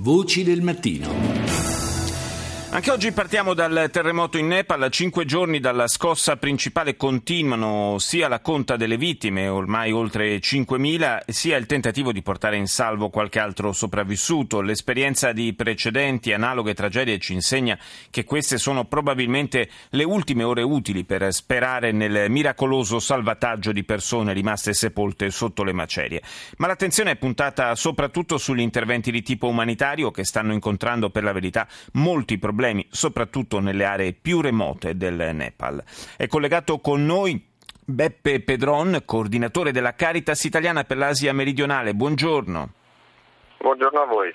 Voci del mattino. Anche oggi partiamo dal terremoto in Nepal. Cinque giorni dalla scossa principale continuano sia la conta delle vittime, ormai oltre 5.000, sia il tentativo di portare in salvo qualche altro sopravvissuto. L'esperienza di precedenti analoghe tragedie ci insegna che queste sono probabilmente le ultime ore utili per sperare nel miracoloso salvataggio di persone rimaste sepolte sotto le macerie. Ma l'attenzione è puntata soprattutto sugli interventi di tipo umanitario che stanno incontrando per la verità molti problemi problemi, soprattutto nelle aree più remote del Nepal. È collegato con noi Beppe Pedron, coordinatore della Caritas italiana per l'Asia meridionale. Buongiorno. Buongiorno a voi.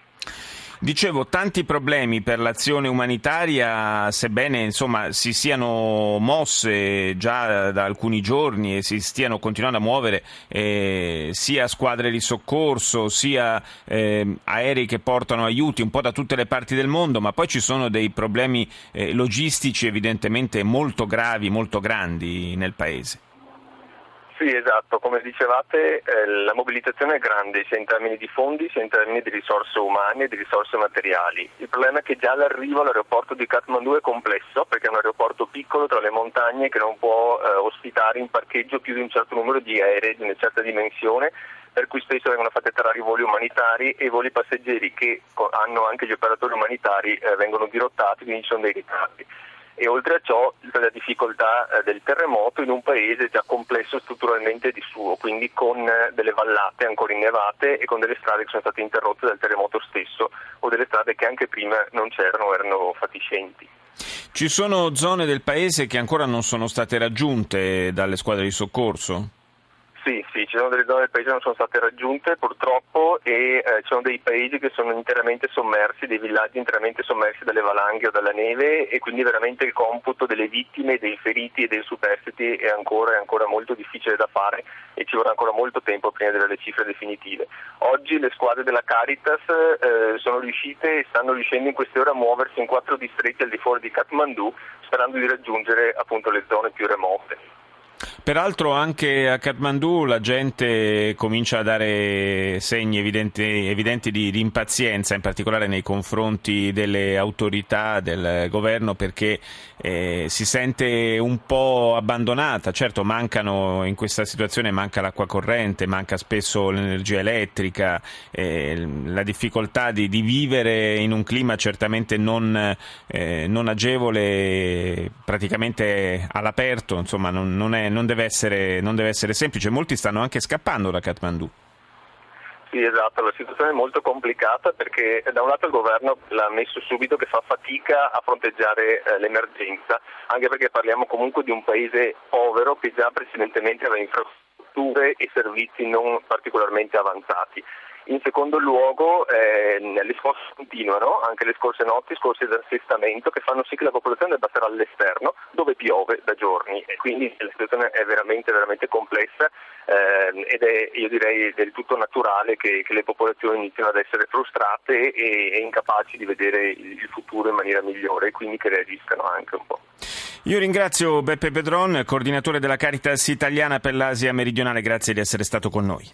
Dicevo, tanti problemi per l'azione umanitaria, sebbene insomma, si siano mosse già da alcuni giorni e si stiano continuando a muovere eh, sia squadre di soccorso, sia eh, aerei che portano aiuti un po' da tutte le parti del mondo, ma poi ci sono dei problemi eh, logistici evidentemente molto gravi, molto grandi nel Paese. Sì, esatto, come dicevate eh, la mobilitazione è grande sia in termini di fondi sia in termini di risorse umane e di risorse materiali. Il problema è che già l'arrivo all'aeroporto di Kathmandu è complesso perché è un aeroporto piccolo tra le montagne che non può eh, ospitare in parcheggio più di un certo numero di aerei di una certa dimensione per cui spesso vengono fatti atterrare i voli umanitari e i voli passeggeri che hanno anche gli operatori umanitari eh, vengono dirottati, quindi ci sono dei ritardi e oltre a ciò la difficoltà eh, del terremoto in un paese già complesso strutturalmente di suo, quindi con eh, delle vallate ancora innevate e con delle strade che sono state interrotte dal terremoto stesso o delle strade che anche prima non c'erano, erano fatiscenti. Ci sono zone del paese che ancora non sono state raggiunte dalle squadre di soccorso? Ci sono delle zone del paese che non sono state raggiunte purtroppo e eh, ci sono dei paesi che sono interamente sommersi, dei villaggi interamente sommersi dalle valanghe o dalla neve e quindi veramente il computo delle vittime, dei feriti e dei superstiti è ancora, è ancora molto difficile da fare e ci vorrà ancora molto tempo prima delle cifre definitive. Oggi le squadre della Caritas eh, sono riuscite e stanno riuscendo in queste ore a muoversi in quattro distretti al di fuori di Kathmandu sperando di raggiungere appunto le zone più remote. Peraltro anche a Kathmandu la gente comincia a dare segni evidenti, evidenti di, di, impazienza, in particolare nei confronti delle autorità del governo, perché eh, si sente un po' abbandonata. Certo, mancano in questa situazione manca l'acqua corrente, manca spesso l'energia elettrica, eh, la difficoltà di, di, vivere in un clima certamente non, eh, non agevole, praticamente all'aperto, insomma, non, non, è, non deve essere, non deve essere semplice. Molti stanno anche scappando da Kathmandu. Sì, esatto, la situazione è molto complicata perché da un lato il governo l'ha messo subito che fa fatica a fronteggiare eh, l'emergenza, anche perché parliamo comunque di un paese povero che già precedentemente aveva infrastrutture e servizi non particolarmente avanzati. In secondo luogo eh, le scosse continuano, anche le scorse notti, scorse di assestamento, che fanno sì che la popolazione debba stare all'esterno dove piove da giorni e quindi la situazione è veramente, veramente complessa eh, ed è io direi del tutto naturale che, che le popolazioni iniziano ad essere frustrate e, e incapaci di vedere il futuro in maniera migliore e quindi che reagiscano anche un po'. Io ringrazio Beppe Pedron, coordinatore della Caritas italiana per l'Asia meridionale, grazie di essere stato con noi.